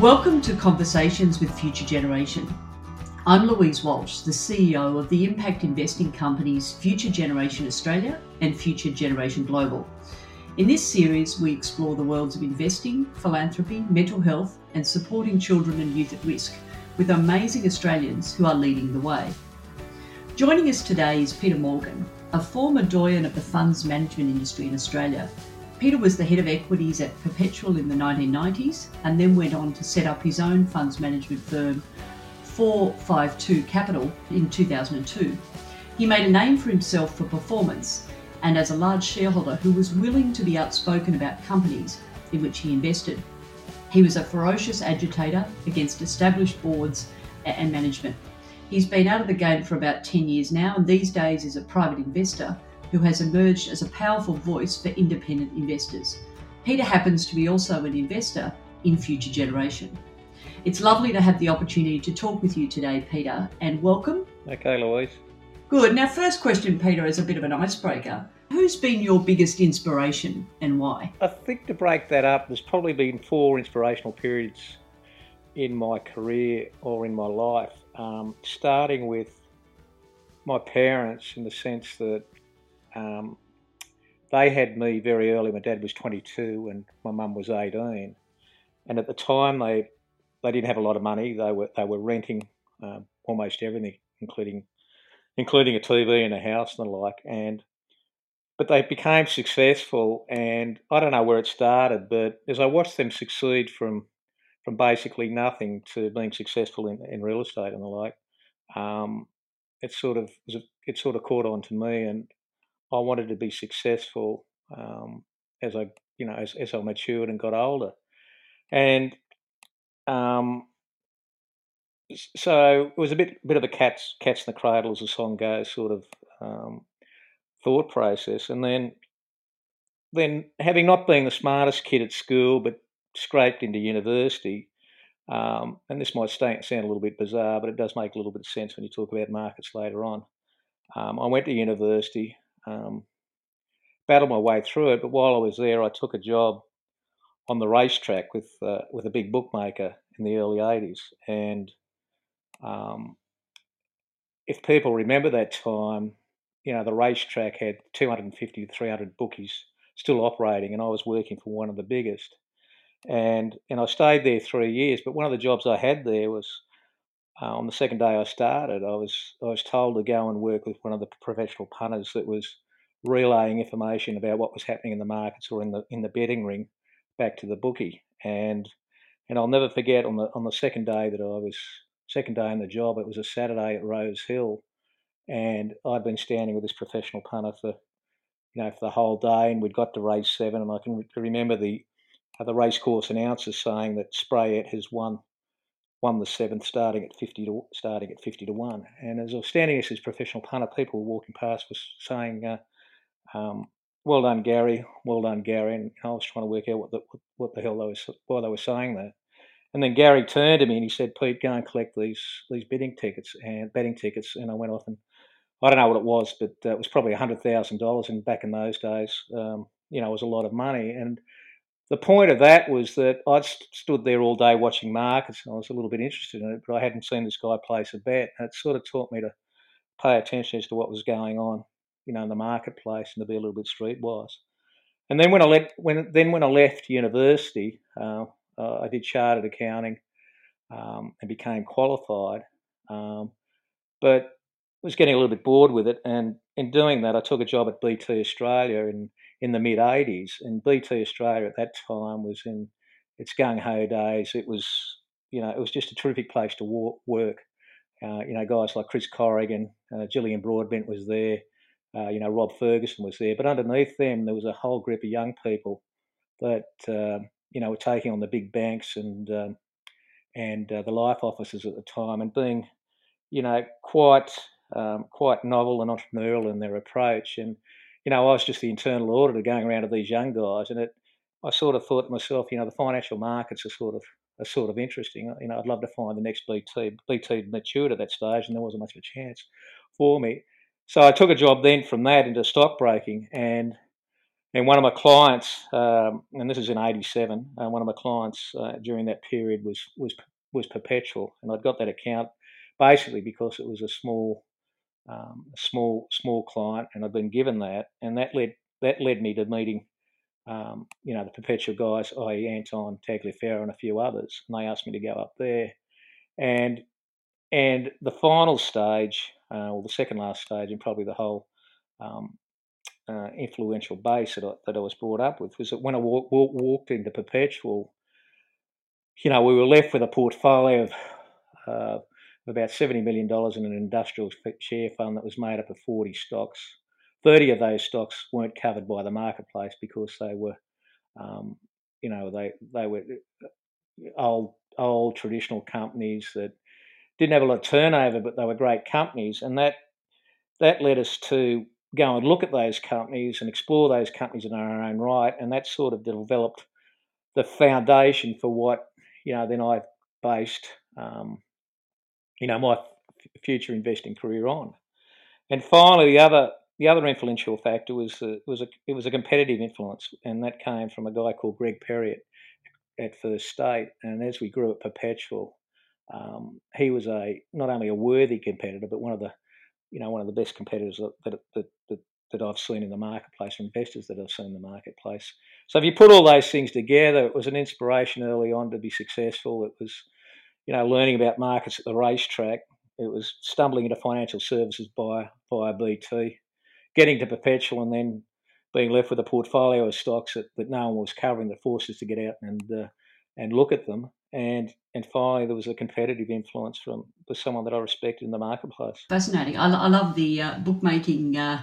Welcome to Conversations with Future Generation. I'm Louise Walsh, the CEO of the impact investing companies Future Generation Australia and Future Generation Global. In this series, we explore the worlds of investing, philanthropy, mental health, and supporting children and youth at risk with amazing Australians who are leading the way. Joining us today is Peter Morgan, a former doyen of the funds management industry in Australia Peter was the head of equities at Perpetual in the 1990s and then went on to set up his own funds management firm, 452 Capital, in 2002. He made a name for himself for performance and as a large shareholder who was willing to be outspoken about companies in which he invested. He was a ferocious agitator against established boards and management. He's been out of the game for about 10 years now and these days is a private investor who has emerged as a powerful voice for independent investors. Peter happens to be also an investor in Future Generation. It's lovely to have the opportunity to talk with you today, Peter, and welcome. Okay, Louise. Good. Now, first question, Peter, is a bit of an icebreaker. Who's been your biggest inspiration and why? I think to break that up, there's probably been four inspirational periods in my career or in my life, um, starting with my parents in the sense that um, they had me very early. My dad was 22 and my mum was 18. And at the time, they they didn't have a lot of money. They were they were renting um, almost everything, including including a TV in a house and the like. And but they became successful, and I don't know where it started, but as I watched them succeed from from basically nothing to being successful in, in real estate and the like, um, it sort of it sort of caught on to me, and I wanted to be successful um, as I, you know, as, as I matured and got older, and um, so it was a bit bit of a cat's cat's in the cradle, as the song goes, sort of um, thought process, and then then having not been the smartest kid at school, but scraped into university. Um, and this might sound a little bit bizarre, but it does make a little bit of sense when you talk about markets later on. Um, I went to university um, my way through it. But while I was there, I took a job on the racetrack with uh, with a big bookmaker in the early '80s, and um, if people remember that time, you know the racetrack had 250 to 300 bookies still operating, and I was working for one of the biggest. And and I stayed there three years. But one of the jobs I had there was uh, on the second day I started, I was I was told to go and work with one of the professional punters that was relaying information about what was happening in the markets or in the in the betting ring back to the bookie. And and I'll never forget on the on the second day that I was second day in the job, it was a Saturday at Rose Hill, and I'd been standing with this professional punter for you know for the whole day, and we'd got to race seven, and I can remember the uh, the racecourse announcer saying that Sprayette has won won the seventh, starting at fifty to starting at fifty to one. And as I was standing as his professional punter, people were walking past was saying, uh, um, "Well done, Gary. Well done, Gary." And I was trying to work out what the what the hell they was why they were saying that. And then Gary turned to me and he said, "Pete, go and collect these these betting tickets and betting tickets." And I went off and I don't know what it was, but uh, it was probably hundred thousand dollars. And back in those days, um, you know, it was a lot of money. And the point of that was that I'd stood there all day watching markets and I was a little bit interested in it, but I hadn't seen this guy place a bet. And it sort of taught me to pay attention as to what was going on, you know, in the marketplace and to be a little bit streetwise. And then when I left, when then when I left university, uh, uh, I did chartered accounting um, and became qualified, um, but was getting a little bit bored with it. And in doing that, I took a job at BT Australia in in the mid 80s. And BT Australia at that time was in its gung ho days. It was, you know, it was just a terrific place to walk, work. Uh, you know, guys like Chris Corrigan, uh, Jillian Broadbent was there. Uh, you know, Rob Ferguson was there. But underneath them, there was a whole group of young people that, um, you know, were taking on the big banks and um, and uh, the life officers at the time, and being, you know, quite um, quite novel and entrepreneurial in their approach. And you know, I was just the internal auditor going around to these young guys, and it, I sort of thought to myself, you know, the financial markets are sort of are sort of interesting. You know, I'd love to find the next BT. BT matured at that stage, and there wasn't much of a chance for me. So I took a job then from that into stockbroking, and and one of my clients, um, and this is in '87, uh, one of my clients uh, during that period was was was Perpetual, and I'd got that account basically because it was a small, um, small, small client, and I've been given that, and that led that led me to meeting, um, you know, the Perpetual guys, i.e. Anton Tagliaferro and a few others, and they asked me to go up there, and and the final stage, uh, or the second last stage, and probably the whole um, uh, influential base that I, that I was brought up with was that when I walk, walk, walked into Perpetual, you know, we were left with a portfolio of uh, about $70 million in an industrial share fund that was made up of 40 stocks. 30 of those stocks weren't covered by the marketplace because they were, um, you know, they, they were uh, old, old traditional companies that didn't have a lot of turnover, but they were great companies. And that, that led us to go and look at those companies and explore those companies in our own right. And that sort of developed the foundation for what, you know, then I based, um, you know, my future investing career on. And finally, the other the other influential factor was uh, was a it was a competitive influence, and that came from a guy called Greg Perry at, at First State. And as we grew at Perpetual, um, he was a not only a worthy competitor, but one of the you know one of the best competitors that that that, that I've seen in the marketplace, or investors that I've seen in the marketplace. So if you put all those things together, it was an inspiration early on to be successful. It was you know learning about markets at the racetrack. It was stumbling into financial services by via BT, getting to Perpetual, and then being left with a portfolio of stocks that, that no one was covering that forced us to get out and uh, and look at them and and finally there was a competitive influence from someone that I respected in the marketplace. Fascinating. I, I love the uh, bookmaking uh,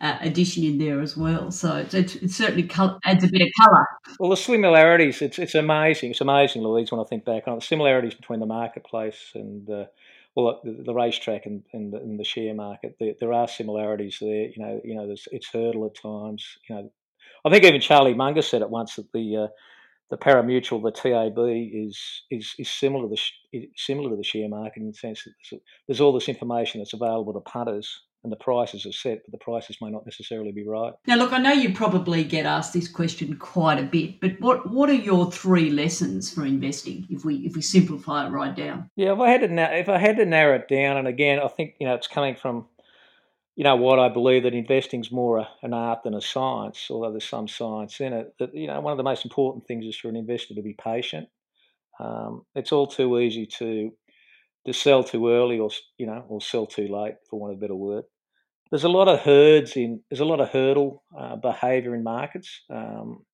uh, addition in there as well. So it, it certainly adds a bit of colour. Well, the similarities it's it's amazing. It's amazing, Louise, when I think back on it. The similarities between the marketplace and uh, well, the, the, racetrack and, and, the, and the share market. There, there, are similarities there. You know, you know, there's it's hurdle at times. You know, I think even Charlie Munger said it once that the uh, the parimutuel, the TAB, is is is similar to the similar to the share market in the sense that there's, there's all this information that's available to punters, and the prices are set, but the prices may not necessarily be right. Now, look, I know you probably get asked this question quite a bit, but what what are your three lessons for investing if we if we simplify it right down? Yeah, if I had to if I had to narrow it down, and again, I think you know it's coming from you know what I believe that investing's more an art than a science, although there's some science in it. That you know one of the most important things is for an investor to be patient. Um, it's all too easy to to sell too early or you know or sell too late, for want of a better word. There's a lot of herds in there's a lot of hurdle uh, behaviour in markets, um,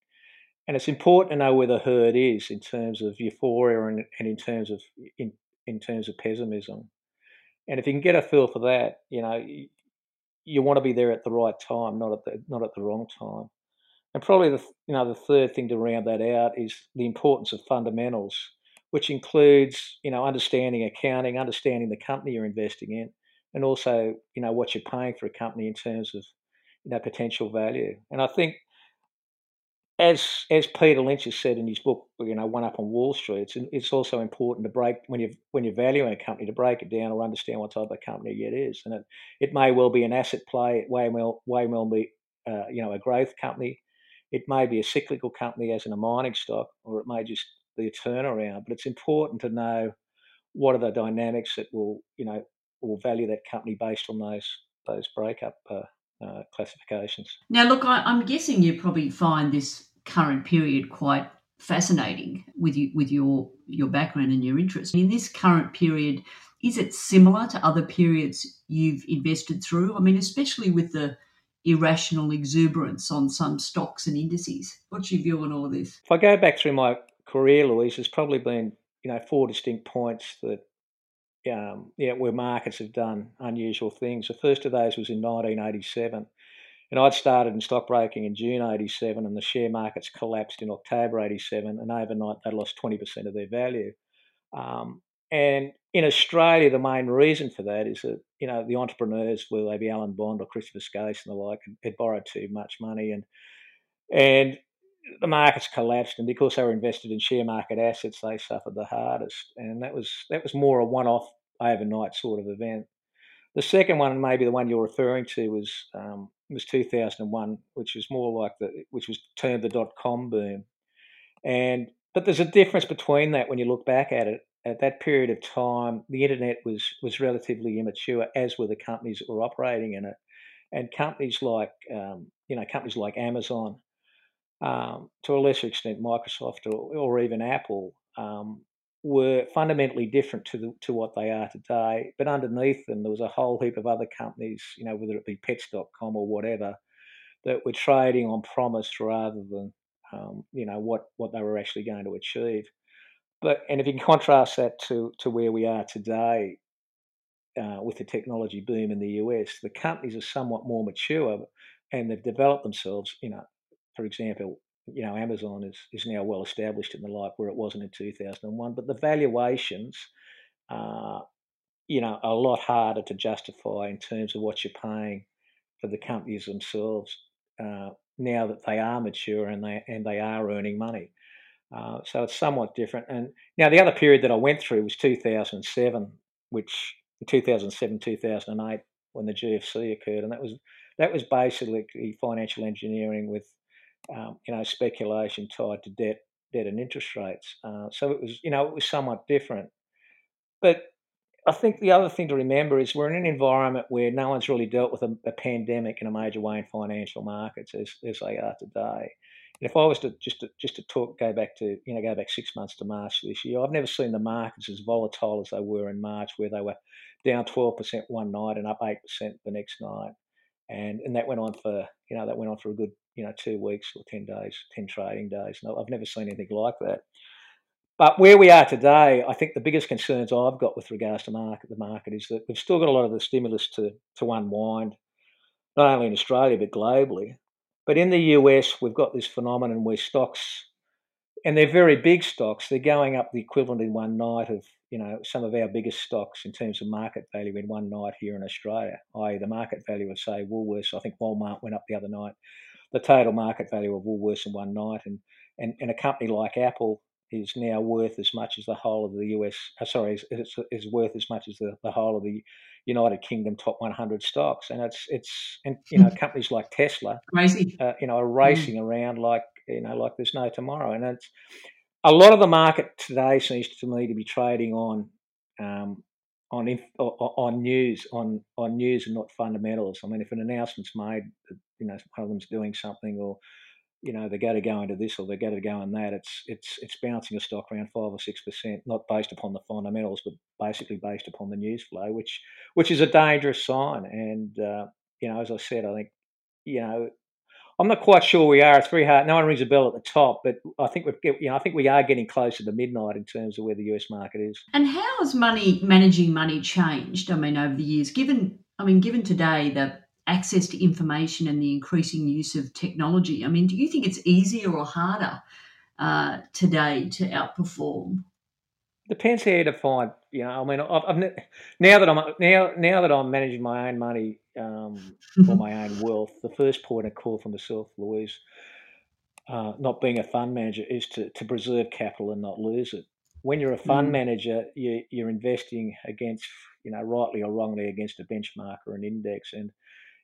and it's important to know where the herd is in terms of euphoria and, and in terms of in in terms of pessimism. And if you can get a feel for that, you know, you want to be there at the right time, not at the not at the wrong time. And probably the you know the third thing to round that out is the importance of fundamentals, which includes you know understanding accounting, understanding the company you're investing in, and also you know what you're paying for a company in terms of you know potential value. And I think as as Peter Lynch has said in his book, you know, One Up on Wall Street, it's, it's also important to break when you when you're valuing a company to break it down or understand what type of company it is, and it, it may well be an asset play, it may well may well be uh, you know a growth company, it may be a cyclical company as in a mining stock, or it may just be a turnaround. But it's important to know what are the dynamics that will you know will value that company based on those those breakup uh, uh, classifications. Now, look, I, am guessing you probably find this current period quite fascinating with you with your your background and your interest. In this current period, is it similar to other periods you've invested through? I mean, especially with the irrational exuberance on some stocks and indices. What's your view on all of this? If I go back through my career, Louise, there's probably been you know four distinct points that um, yeah, where markets have done unusual things. The first of those was in 1987 and I'd started in stockbroking in June 87 and the share markets collapsed in October 87 and overnight they lost 20% of their value. Um, and in Australia, the main reason for that is that, you know, the entrepreneurs, whether they be Alan Bond or Christopher Skase and the like, had borrowed too much money and and the markets collapsed and because they were invested in share market assets, they suffered the hardest. And that was that was more a one off overnight sort of event. The second one, and maybe the one you're referring to, was um, was 2001, which was more like the which was termed the dot com boom, and but there's a difference between that when you look back at it. At that period of time, the internet was was relatively immature, as were the companies that were operating in it, and companies like um, you know companies like Amazon, um, to a lesser extent Microsoft or, or even Apple, um, were fundamentally different to the, to what they are today. But underneath them, there was a whole heap of other companies, you know, whether it be Pets.com or whatever, that were trading on promise rather than, um, you know, what what they were actually going to achieve. But and if you contrast that to to where we are today, uh, with the technology boom in the US, the companies are somewhat more mature, and they've developed themselves. You know, for example, you know, Amazon is, is now well established in the like where it wasn't in 2001, but the valuations are, you know, a lot harder to justify in terms of what you're paying for the companies themselves uh, now that they are mature and they and they are earning money. Uh, so it's somewhat different. And now the other period that I went through was 2007, which 2007 2008 when the GFC occurred, and that was that was basically financial engineering with um, you know, speculation tied to debt, debt and interest rates. Uh, so it was, you know, it was somewhat different. But I think the other thing to remember is we're in an environment where no one's really dealt with a, a pandemic in a major way in financial markets as, as they are today. And if I was to just to just to talk, go back to you know go back six months to March this year, I've never seen the markets as volatile as they were in March, where they were down twelve percent one night and up eight percent the next night, and and that went on for you know that went on for a good you know, two weeks or 10 days, 10 trading days. No, I've never seen anything like that. But where we are today, I think the biggest concerns I've got with regards to market, the market is that we've still got a lot of the stimulus to, to unwind, not only in Australia, but globally. But in the US, we've got this phenomenon where stocks, and they're very big stocks, they're going up the equivalent in one night of, you know, some of our biggest stocks in terms of market value in one night here in Australia, i.e. the market value of, say, Woolworths. I think Walmart went up the other night the total market value of Woolworths in one night, and, and, and a company like Apple is now worth as much as the whole of the US. Uh, sorry, is, is worth as much as the, the whole of the United Kingdom top 100 stocks, and it's it's and you know companies like Tesla, crazy, uh, you know, are racing mm. around like you know like there's no tomorrow, and it's a lot of the market today seems to me to be trading on um, on on news on on news and not fundamentals. I mean, if an announcement's made, you know, one of them's doing something, or you know, they're going to go into this or they're going to go in that. It's it's it's bouncing a stock around five or six percent, not based upon the fundamentals, but basically based upon the news flow, which which is a dangerous sign. And uh, you know, as I said, I think you know I'm not quite sure we are. It's very hard. No one rings a bell at the top, but I think we've, you know, I think we are getting closer to midnight in terms of where the US market is. And how has money managing money changed? I mean, over the years, given I mean, given today the access to information and the increasing use of technology, I mean, do you think it's easier or harder uh, today to outperform? Depends how you define. You know, I mean, I've, I've, now that I'm now now that I'm managing my own money um, for my own wealth, the first point of call for myself, Louise, uh, not being a fund manager, is to, to preserve capital and not lose it. When you're a fund mm. manager, you, you're investing against, you know, rightly or wrongly against a benchmark or an index, and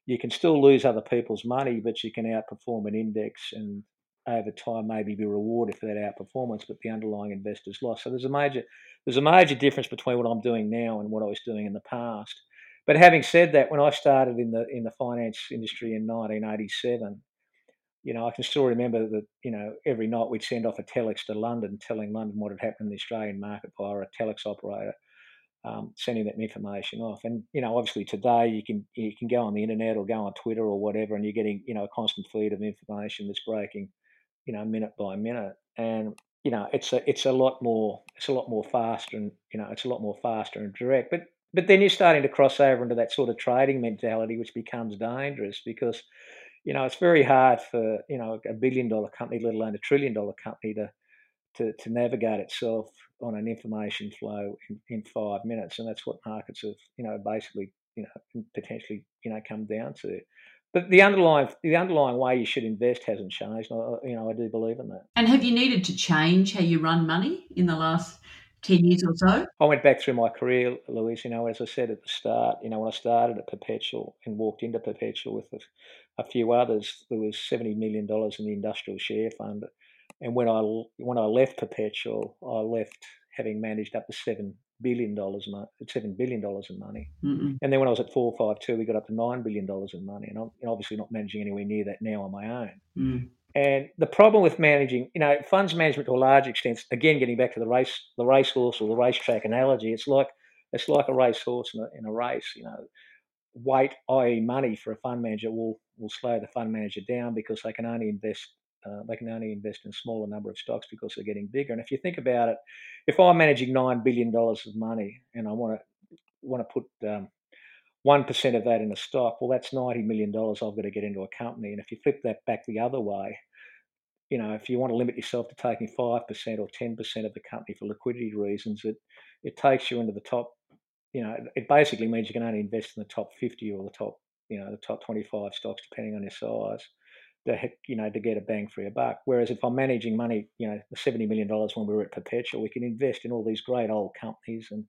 you can still lose other people's money, but you can outperform an index and over time maybe be rewarded for that outperformance, but the underlying investors lost. So there's a major there's a major difference between what I'm doing now and what I was doing in the past. But having said that, when I started in the in the finance industry in 1987, you know I can still remember that you know every night we'd send off a telex to London telling London what had happened in the Australian market via a telex operator. Um, sending that information off. And you know, obviously today you can you can go on the internet or go on Twitter or whatever, and you're getting you know a constant feed of information that's breaking you know, minute by minute. And you know, it's a it's a lot more it's a lot more faster and you know it's a lot more faster and direct. But but then you're starting to cross over into that sort of trading mentality, which becomes dangerous because you know it's very hard for you know a billion dollar company, let alone a trillion dollar company, to to, to navigate itself on an information flow in, in five minutes, and that's what markets have you know basically you know potentially you know come down to. But the underlying the underlying way you should invest hasn't changed. I, you know, I do believe in that. And have you needed to change how you run money in the last 10 years or so? I went back through my career, Louise. You know, as I said at the start, you know, when I started at Perpetual and walked into Perpetual with a, a few others, there was $70 million in the industrial share fund. And when I, when I left Perpetual, I left having managed up to $7 billion, $7 billion in money. Mm-mm. And then when I was at 452, we got up to $9 billion in money. And I'm obviously not managing anywhere near that now on my own. Mm. And the problem with managing, you know, funds management to a large extent, again, getting back to the race, the racehorse or the racetrack analogy, it's like it's like a racehorse in a, in a race. You know, weight, i.e., money for a fund manager will will slow the fund manager down because they can only invest uh, they can only invest in a smaller number of stocks because they're getting bigger. And if you think about it, if I'm managing nine billion dollars of money and I want to want to put um, one percent of that in a stock, well, that's ninety million dollars I've got to get into a company. And if you flip that back the other way, you know, if you want to limit yourself to taking five percent or ten percent of the company for liquidity reasons, it it takes you into the top. You know, it basically means you can only invest in the top fifty or the top, you know, the top twenty-five stocks, depending on your size. To, you know, to get a bang for your buck. Whereas if I'm managing money, you know, the seventy million dollars when we were at Perpetual, we can invest in all these great old companies and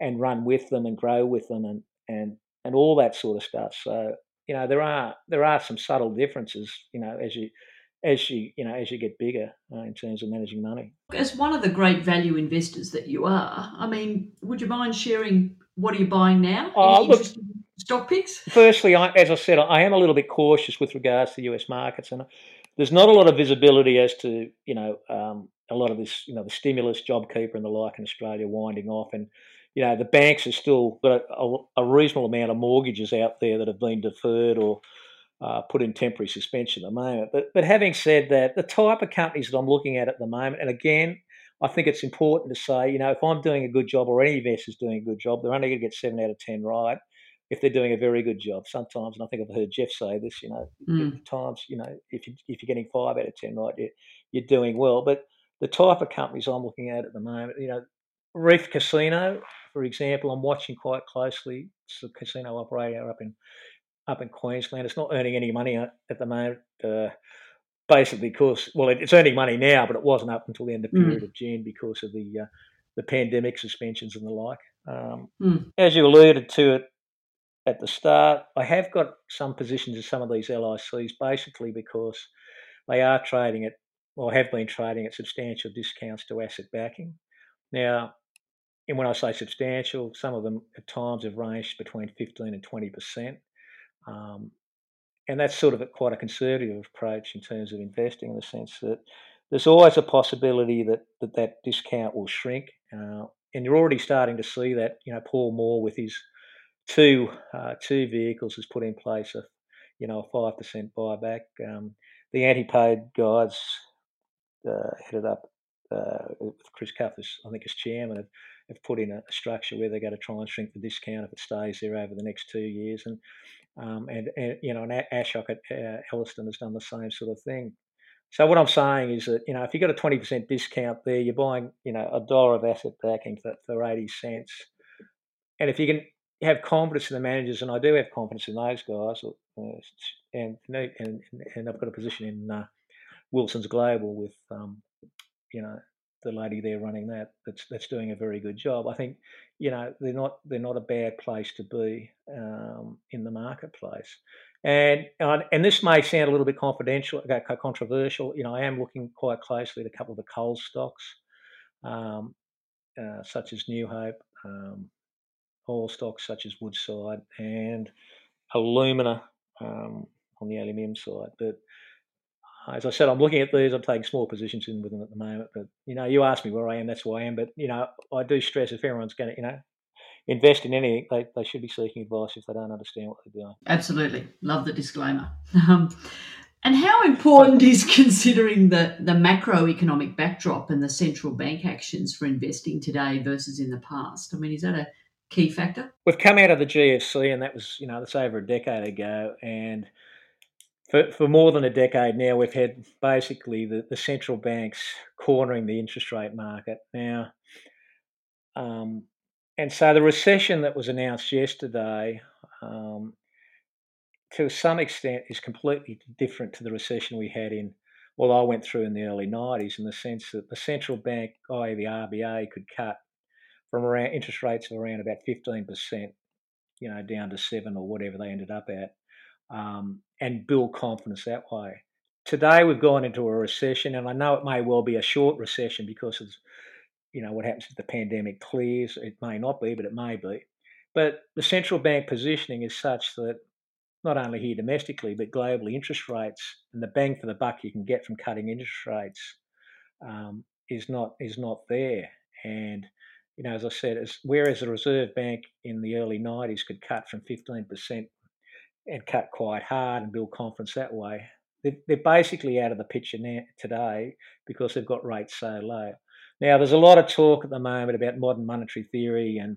and run with them and grow with them and and and all that sort of stuff. So you know, there are there are some subtle differences. You know, as you as you you know as you get bigger uh, in terms of managing money. As one of the great value investors that you are, I mean, would you mind sharing what are you buying now? Oh, look, stock picks? Firstly, I, as I said, I am a little bit cautious with regards to US markets, and there's not a lot of visibility as to you know um, a lot of this you know the stimulus, JobKeeper, and the like in Australia winding off, and you know the banks are still got a, a reasonable amount of mortgages out there that have been deferred or uh, put in temporary suspension at the moment. But but having said that, the type of companies that I'm looking at at the moment, and again, I think it's important to say, you know, if I'm doing a good job or any investor's doing a good job, they're only going to get seven out of ten right if they're doing a very good job. Sometimes, and I think I've heard Geoff say this, you know, mm. times, you know, if you if you're getting five out of ten right, you're, you're doing well. But the type of companies I'm looking at at the moment, you know, Reef Casino, for example, I'm watching quite closely. It's a casino operator up in up in Queensland. It's not earning any money at the moment. Uh, basically, because well, it's earning money now, but it wasn't up until the end of the period mm. of June because of the uh, the pandemic suspensions and the like. Um, mm. As you alluded to it at the start, I have got some positions in some of these LICs, basically because they are trading at or have been trading at substantial discounts to asset backing. Now, and when I say substantial, some of them at times have ranged between 15 and 20 percent. Um, and that's sort of a, quite a conservative approach in terms of investing, in the sense that there's always a possibility that that, that discount will shrink. Uh, and you're already starting to see that. You know, Paul Moore with his two uh, two vehicles has put in place a you know a five percent buyback. Um, the Antipode guys uh, headed up uh, with Chris Cuff I think, as chairman, have, have put in a, structure where they're going to try and shrink the discount if it stays there over the next two years. And um, and, and, you know, and Ashok at uh, Ellerston has done the same sort of thing. So what I'm saying is that you know if you've got a 20% discount there, you're buying you know a dollar of asset backing for, for 80 cents, and if you can have confidence in the managers, and I do have confidence in those guys, uh, and, and and I've got a position in uh, Wilson's Global with um, you know the lady there running that that's that's doing a very good job. I think you know they're not they're not a bad place to be um, in the marketplace. And and this may sound a little bit confidential, uh, controversial. You know, I am looking quite closely at a couple of the coal stocks, um, uh, such as New Hope, um, oil stocks such as Woodside, and alumina um, on the aluminium side. But as I said, I'm looking at these. I'm taking small positions in with them at the moment. But you know, you asked me where I am. That's where I am. But you know, I do stress if everyone's going to, you know, invest in anything, they, they should be seeking advice if they don't understand what they're doing. Absolutely, love the disclaimer. Um, and how important is considering the, the macroeconomic backdrop and the central bank actions for investing today versus in the past? I mean, is that a key factor? We've come out of the GFC, and that was, you know, that's over a decade ago, and for, for more than a decade now, we've had basically the, the central banks cornering the interest rate market. Now, um, and so the recession that was announced yesterday, um, to some extent, is completely different to the recession we had in, well, I went through in the early 90s in the sense that the central bank, i.e., the RBA, could cut from around interest rates of around about 15%, you know, down to seven or whatever they ended up at, um, and build confidence that way. Today we've gone into a recession, and I know it may well be a short recession because of, you know, what happens if the pandemic clears. It may not be, but it may be. But the central bank positioning is such that not only here domestically, but globally, interest rates and the bang for the buck you can get from cutting interest rates um, is not is not there. And you know, as I said, as, whereas the Reserve Bank in the early '90s could cut from 15% and cut quite hard and build confidence that way, they're, basically out of the picture now today because they've got rates so low. Now, there's a lot of talk at the moment about modern monetary theory and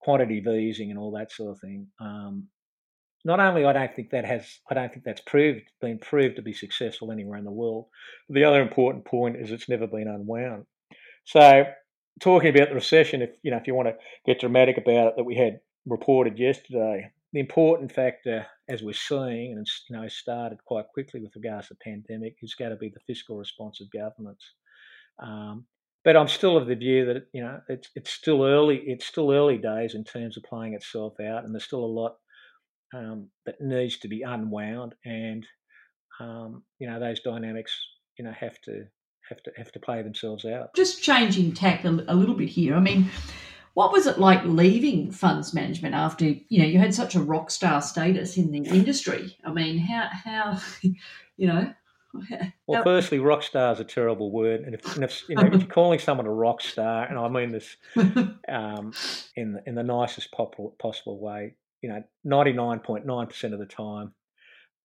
quantitative easing and all that sort of thing. Um, not only I don't think that has I don't think that's proved been proved to be successful anywhere in the world. But the other important point is it's never been unwound. So talking about the recession, if you know if you want to get dramatic about it, that we had reported yesterday, the important factor as we're seeing, and it's you know started quite quickly with regards to the pandemic, is going to be the fiscal response of governments. Um, but I'm still of the view that you know it's it's still early. It's still early days in terms of playing itself out, and there's still a lot um, that needs to be unwound, and um, you know those dynamics, you know, have to have to have to play themselves out. Just changing tack a, a little bit here. I mean, what was it like leaving funds management after you know you had such a rock star status in the industry? I mean, how how you know well, firstly, rock star is a terrible word, and if, and if, you know, if you're calling someone a rock star, and I mean this um, in the, in the nicest possible way, you know, ninety nine point nine percent of the time,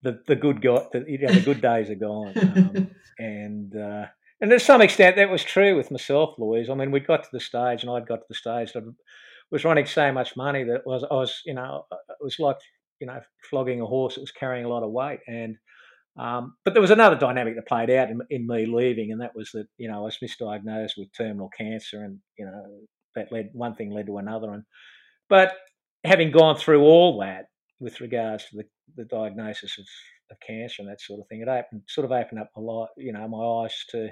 the the good guy, the, you know, the good days are gone, um, and uh, and to some extent that was true with myself, Louise. I mean, we got to the stage, and I'd got to the stage that I was running so much money that was I was you know it was like you know flogging a horse that was carrying a lot of weight, and um, but there was another dynamic that played out in, in, me leaving, and that was that you know I was misdiagnosed with terminal cancer, and you know that led one thing led to another, and but having gone through all that with regards to the, the diagnosis of, of cancer and that sort of thing, it opened, sort of opened up a lot, you know, my eyes to,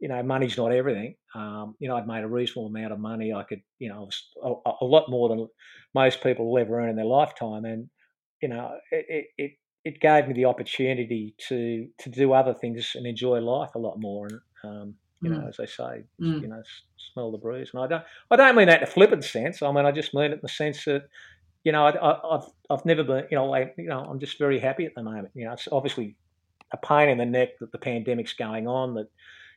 you know, money's not everything. Um, you know, I'd made a reasonable amount of money. I could, you know, a, a, lot more than most people will ever earn in their lifetime, and you know, it, it it gave me the opportunity to to do other things and enjoy life a lot more. And um, you mm. know, as they say, mm. you know, smell the breeze. And I don't, I don't mean that in a flippant sense. I mean, I just mean it in the sense that, you know, I, have I've never been, you know, like, you know, I'm just very happy at the moment. You know, it's obviously a pain in the neck that the pandemic's going on. That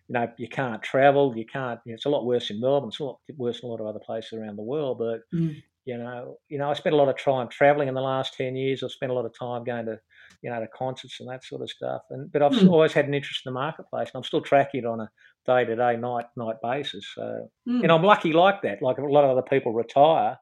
you know, you can't travel, you can't. You know, it's a lot worse in Melbourne. It's a lot worse in a lot of other places around the world. But mm. you know, you know, I spent a lot of time traveling in the last ten years. I've spent a lot of time going to you know, to concerts and that sort of stuff. And but I've mm. always had an interest in the marketplace, and I'm still tracking it on a day to day, night night basis. So, mm. and I'm lucky like that. Like a lot of other people retire.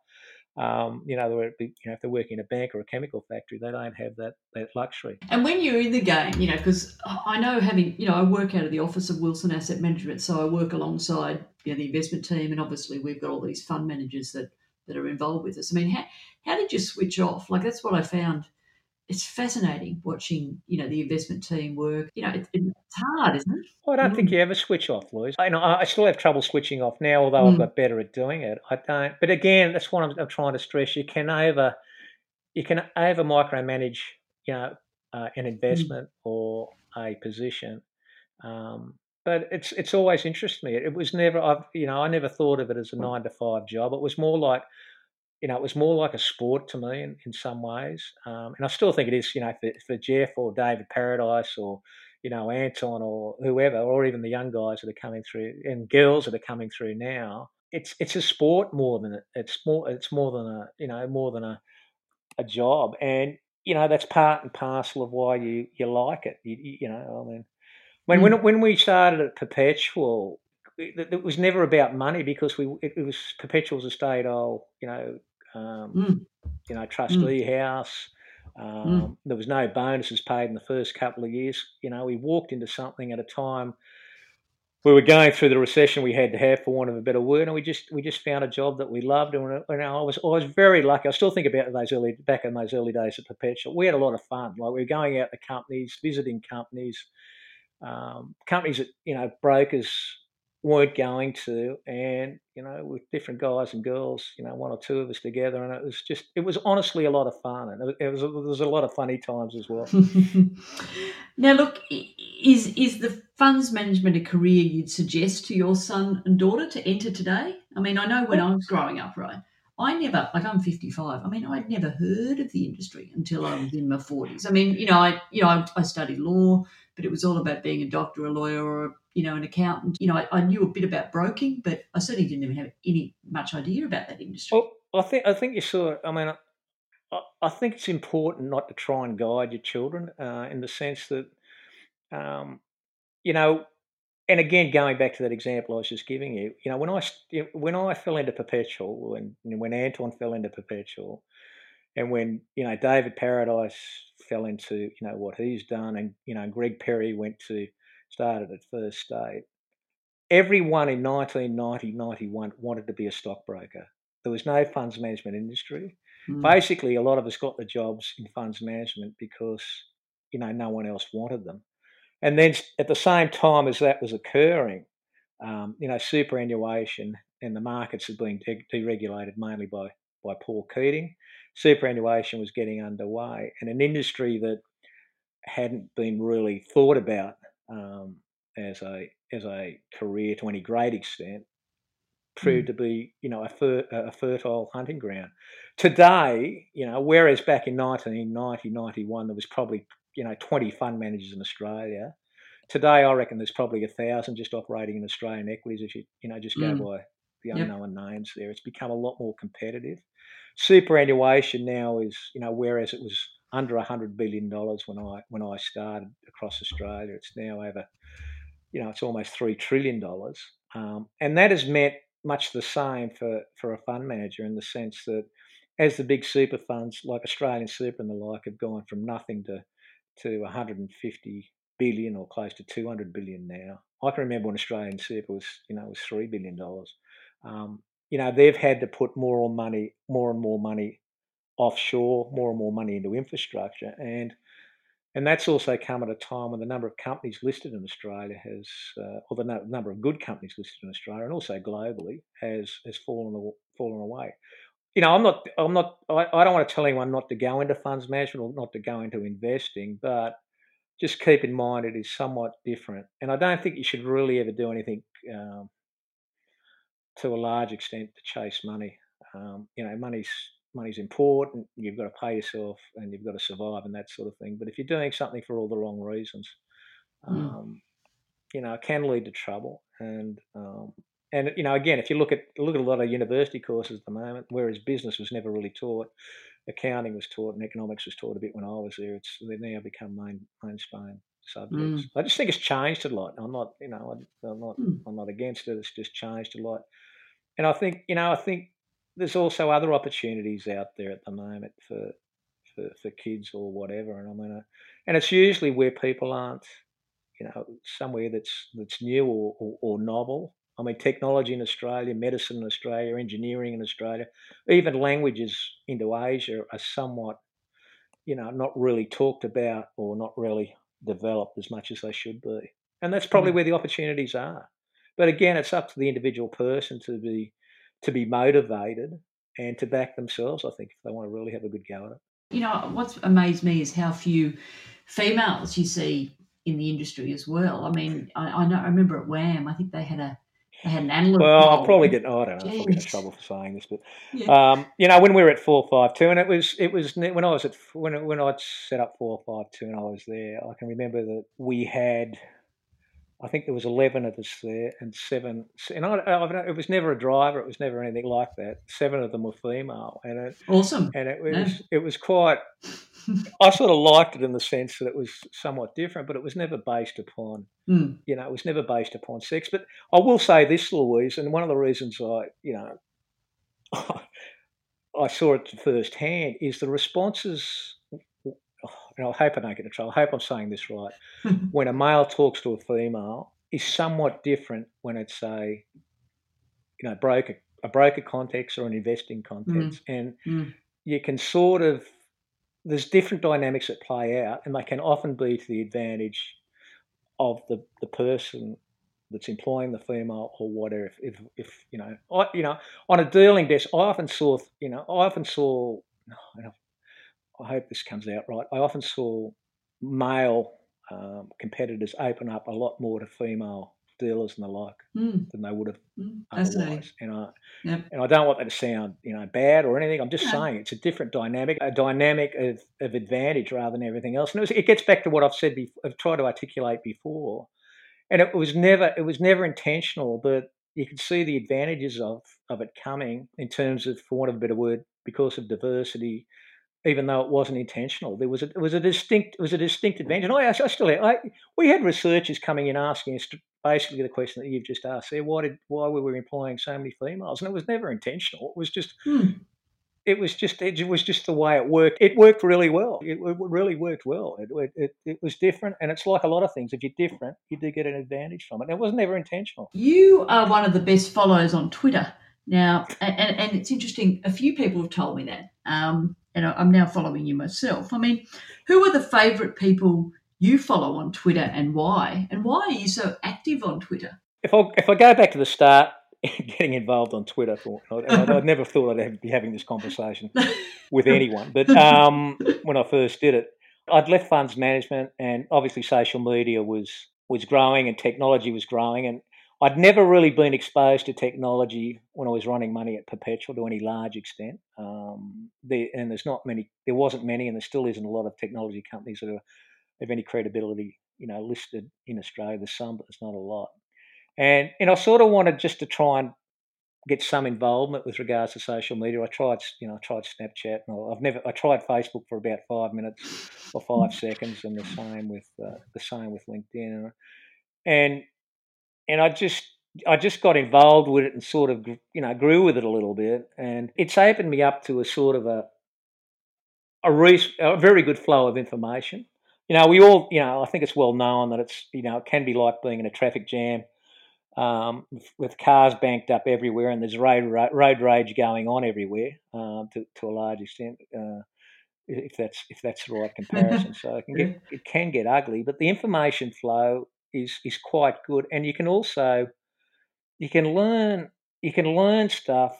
Um, you know, you know, if they're working in a bank or a chemical factory, they don't have that that luxury. And when you're in the game, you know, because I know having, you know, I work out of the office of Wilson Asset Management, so I work alongside you know the investment team, and obviously we've got all these fund managers that that are involved with us. I mean, how how did you switch off? Like that's what I found it's fascinating watching, you know, the investment team work. You know, it, it's hard, isn't it? Well, I don't mm. think you ever switch off, Louise. I, know, I still have trouble switching off now, although mm. I've got better at doing it. I don't. But again, that's what I'm, I'm trying to stress. You can over, you can over micromanage, you know, uh, an mm. investment mm. or a position. Um, but it's it's always interested me. It was never I've you know I never thought of it as a nine to five job. It was more like you know, it was more like a sport to me in, in some ways. Um, and I still think it is, you know, for, for Geoff or David Paradice or, you know, Anton or whoever, or even the young guys that are coming through and girls that are coming through now. It's it's a sport more than it, it's more it's more than a you know more than a a job, and you know that's part and parcel of why you you like it. You, you know, I mean, when mm. when when we started at Perpetual, it, it, was never about money because we it, it was Perpetual's a state old you know um, mm. you know, trustee mm. house. Um, mm. There was no bonuses paid in the first couple of years. You know, we walked into something at a time we were going through the recession we had to have, for want of a better word, and we just we just found a job that we loved, and, and I was I was very lucky. I still think about those early back in those early days at Perpetual. We had a lot of fun. Like we were going out to companies, visiting companies, um, companies that you know brokers weren't going to, and you know, with different guys and girls, you know, one or two of us together, and it was just, it was honestly a lot of fun, and it was, there was a lot of funny times as well. now, look, is is the funds management a career you'd suggest to your son and daughter to enter today? I mean, I know when I was growing up, right. I never, like I'm 55. I mean, I'd never heard of the industry until I was in my 40s. I mean, you know, I, you know, I, I studied law, but it was all about being a doctor, a lawyer, or you know, an accountant. You know, I, I, knew a bit about broking, but I certainly didn't even have any much idea about that industry. Well, I think I think you saw. I mean, I, I think it's important not to try and guide your children uh, in the sense that, um, you know, and again, going back to that example I was just giving you, you know, when I when I fell into perpetual, and when Anton fell into perpetual, and when you know David Paradice fell into you know what he's done, and you know Greg Perry went to started at First State. Everyone in 1990, 91 wanted to be a stockbroker. There was no funds management industry. Mm. Basically, a lot of us got the jobs in funds management because you know no one else wanted them. And then at the same time as that was occurring, um, you know, superannuation and the markets had been de- deregulated mainly by by Paul Keating superannuation was getting underway, and an industry that hadn't been really thought about um, as a as a career to any great extent proved mm. to be you know a, fer- a fertile hunting ground. Today, you know, whereas back in 1990, 91, there was probably you know 20 fund managers in Australia. Today, I reckon there's probably a thousand just operating in Australian equities. If you you know just go mm. by the unknown yep. names there, it's become a lot more competitive superannuation now is, you know, whereas it was under hundred billion dollars when I when I started across Australia, it's now over, you know, it's almost three trillion dollars, um, and that has meant much the same for for a fund manager in the sense that as the big super funds like Australian Super and the like have gone from nothing to to 150 billion or close to 200 billion now. I can remember when Australian Super was, you know, was three billion dollars. Um, you know, they've had to put more and money, more and more money offshore, more and more money into infrastructure, and and that's also come at a time when the number of companies listed in Australia has, uh, or the no, number of good companies listed in Australia, and also globally, has has fallen fallen away. You know, I'm not, I'm not, I, I don't want to tell anyone not to go into funds management or not to go into investing, but just keep in mind it is somewhat different. And I don't think you should really ever do anything um, to a large extent to chase money. Um, you know, money's money's important. You've got to pay yourself and you've got to survive and that sort of thing. But if you're doing something for all the wrong reasons, mm. um, you know, it can lead to trouble. And um, and you know, again, if you look at look at a lot of university courses at the moment, whereas business was never really taught, accounting was taught and economics was taught a bit when I was there. It's they've now become main mainstream subjects. Mm. I just think it's changed a lot. I'm not, you know, I'm not, mm. I'm not against it. It's just changed a lot. And I think, you know, I think there's also other opportunities out there at the moment for for, for kids or whatever. And I mean, uh, and it's usually where people aren't, you know, somewhere that's that's new or, or, or novel. I mean, technology in Australia, medicine in Australia, engineering in Australia, even languages into Asia are somewhat, you know, not really talked about or not really developed as much as they should be. And that's probably mm. where the opportunities are. But again, it's up to the individual person to be to be motivated and to back themselves. I think if they want to really have a good go at it. You know, what's amazed me is how few females you see in the industry as well. I mean, I, I know I remember at WAM, I think they had a they had an analyst. Well, I'll probably get I don't know, I'll probably get in trouble for saying this, but yeah. um, you know, when we were at four five two, and it was it was when I was at when when I'd set up four five two, and I was there, I can remember that we had I think there was 11 of us there and seven, and I, I, it was never a driver. It was never anything like that. Seven of them were female. And it, awesome. And it, it yeah. was, it was quite, I sort of liked it in the sense that it was somewhat different, but it was never based upon, mm. you know, it was never based upon sex. But I will say this, Louise, and one of the reasons I, you know, I saw it firsthand is the responses and I hope I don't get in trouble. I hope I'm saying this right. when a male talks to a female, is somewhat different when it's a, you know, broker a broker context or an investing context, mm. and mm. you can sort of there's different dynamics that play out, and they can often be to the advantage of the the person that's employing the female or whatever. If, if, if you know, I, you know, on a dealing desk, I often saw, you know, I often saw. I hope this comes out right. I often saw male um, competitors open up a lot more to female dealers and the like Mm, than they would have mm, otherwise. And I, Yep. and I don't want that to sound, you know, bad or anything. I'm just No. saying it's a different dynamic, a dynamic of, of advantage rather than everything else. And it, was, it gets back to what I've said, before, I've tried to articulate before. And it was never, it was never intentional, but you could see the advantages of of it coming in terms of, for want of a better word, because of diversity. Even though it wasn't intentional, there was a, it was a distinct it was a distinct advantage. And I, I still I, we had researchers coming in asking us basically the question that you've just asked there: why did why were we employing so many females? And it was never intentional. It was just Hmm. it was just it was just the way it worked. It worked really well. It, it really worked well. It, it it was different, and it's like a lot of things. If you're different, you do get an advantage from it. And it was never intentional. You are one of the best follows on Twitter now, and, and, and it's interesting. A few people have told me that, um, and I'm now following you myself. I mean, who are the favourite people you follow on Twitter, and why? And why are you so active on Twitter? If I if I go back to the start, getting involved on Twitter, for, I, I never thought I'd be having this conversation with anyone. But um, when I first did it, I'd left funds management, and obviously social media was was growing, and technology was growing, and I'd never really been exposed to technology when I was running money at Perpetual to any large extent. Um, there, and there's not many, there wasn't many, and there still isn't a lot of technology companies that are of any credibility, you know, listed in Australia. There's some, but there's not a lot. And and I sort of wanted just to try and get some involvement with regards to social media. I tried, you know, I tried Snapchat, and I've never, I tried Facebook for about five minutes or five seconds, and the same with uh, the same with LinkedIn, and and I just I just got involved with it and sort of you know grew with it a little bit, and it's opened me up to a sort of a a, re- a very good flow of information. You know, we all, you know, I think it's well known that it's, you know, it can be like being in a traffic jam um, with, cars banked up everywhere and there's road, road rage going on everywhere um, to, to a large extent. Uh, if that's if that's the right comparison, so it can get it can get ugly, but the information flow is is quite good, and you can also you can learn you can learn stuff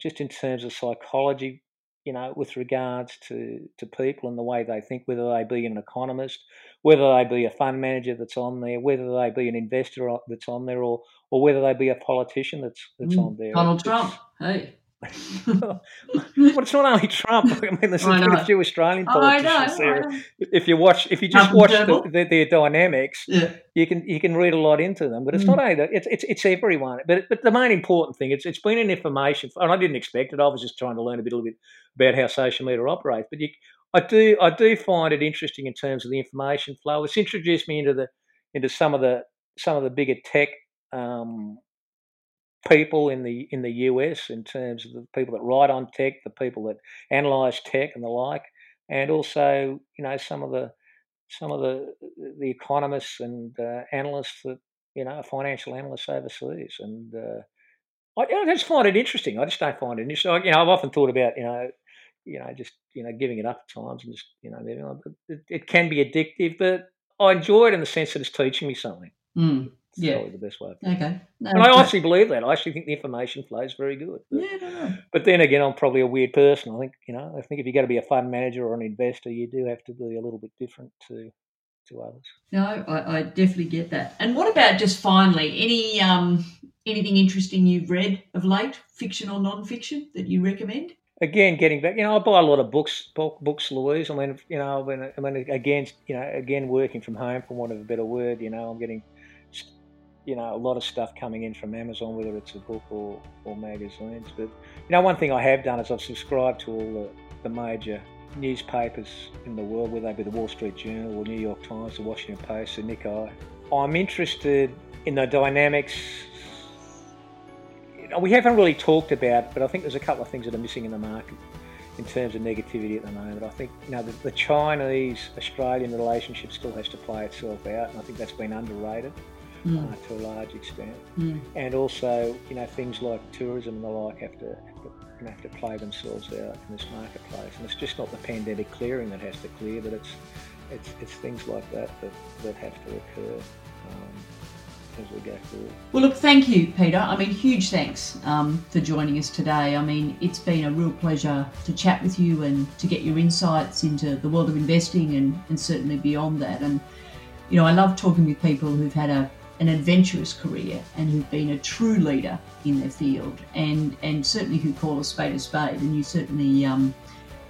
just in terms of psychology, you know, with regards to to people and the way they think, whether they be an economist, whether they be a fund manager that's on there, whether they be an investor that's on there, or or whether they be a politician that's that's Mm, on there. Donald It's- Trump. Hey. well, it's not only Trump. I mean, there's I a few Australian know. politicians there. If you watch, if you just Malcolm watch the, the, their dynamics, Yeah. you can you can read a lot into them. But it's Mm. not only that; it's it's it's everyone. But but the main important thing it's it's been an information, and I didn't expect it. I was just trying to learn a bit, a little bit about how social media operates. But you, I do I do find it interesting in terms of the information flow. It's introduced me into the into some of the some of the bigger tech. Um, people in the in the US in terms of the people that write on tech, the people that analyze tech and the like, and also you know some of the some of the the economists and uh, analysts that you know financial analysts overseas, and uh, I, I just find it interesting. I just don't find it interesting. You know, I've often thought about you know. You know, just you know, giving it up at times, and just you know. It, it can be addictive, but I enjoy it in the sense that it's teaching me something. Mm. It's Yeah. probably the best way. Of. Okay. No, And I actually believe that. I actually think the information flow is very good. But, yeah, no, no. but then again, I'm probably a weird person. I think you know. I think if you're going to be a fund manager or an investor, you do have to be a little bit different to to others. No, I, I definitely get that. And what about just finally any um anything interesting you've read of late, fiction or non-fiction, that you recommend? Again, getting back, you know, I buy a lot of books, book, books, Louise. I mean, you know, I mean, again, you know, again, working from home, for want of a better word, you know, I'm getting, you know, a lot of stuff coming in from Amazon, whether it's a book or, or magazines. But you know, one thing I have done is I've subscribed to all the, the major newspapers in the world, whether they be the Wall Street Journal or New York Times, the Washington Post, the Nikkei. I'm interested in the dynamics. You know, we haven't really talked about, but I think there's a couple of things that are missing in the market in terms of negativity at the moment. I think you know the, the Chinese Australian relationship still has to play itself out, and I think that's been underrated Mm. uh, to a large extent. Mm. And also, you know, things like tourism and the like have to, have to you know, have to play themselves out in this marketplace. And it's just not the pandemic clearing that has to clear, but it's it's, it's things like that that, that have to occur. Um, as we go forward. Well, look, thank you, Peter. I mean, huge thanks um, for joining us today. I mean, it's been a real pleasure to chat with you and to get your insights into the world of investing and, and certainly beyond that. And, you know, I love talking with people who've had a, an adventurous career and who've been a true leader in their field and, and certainly who call a spade a spade. And you certainly, um,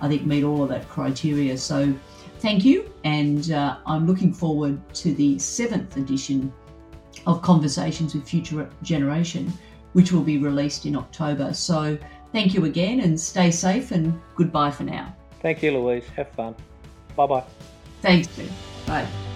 I think, meet all of that criteria. So, thank you. And uh, I'm looking forward to the seventh edition of Conversations with Future Generation, which will be released in October. So thank you again and stay safe and goodbye for now. Thank you, Louise. Have fun. Bye bye. Thanks, Ben. Bye.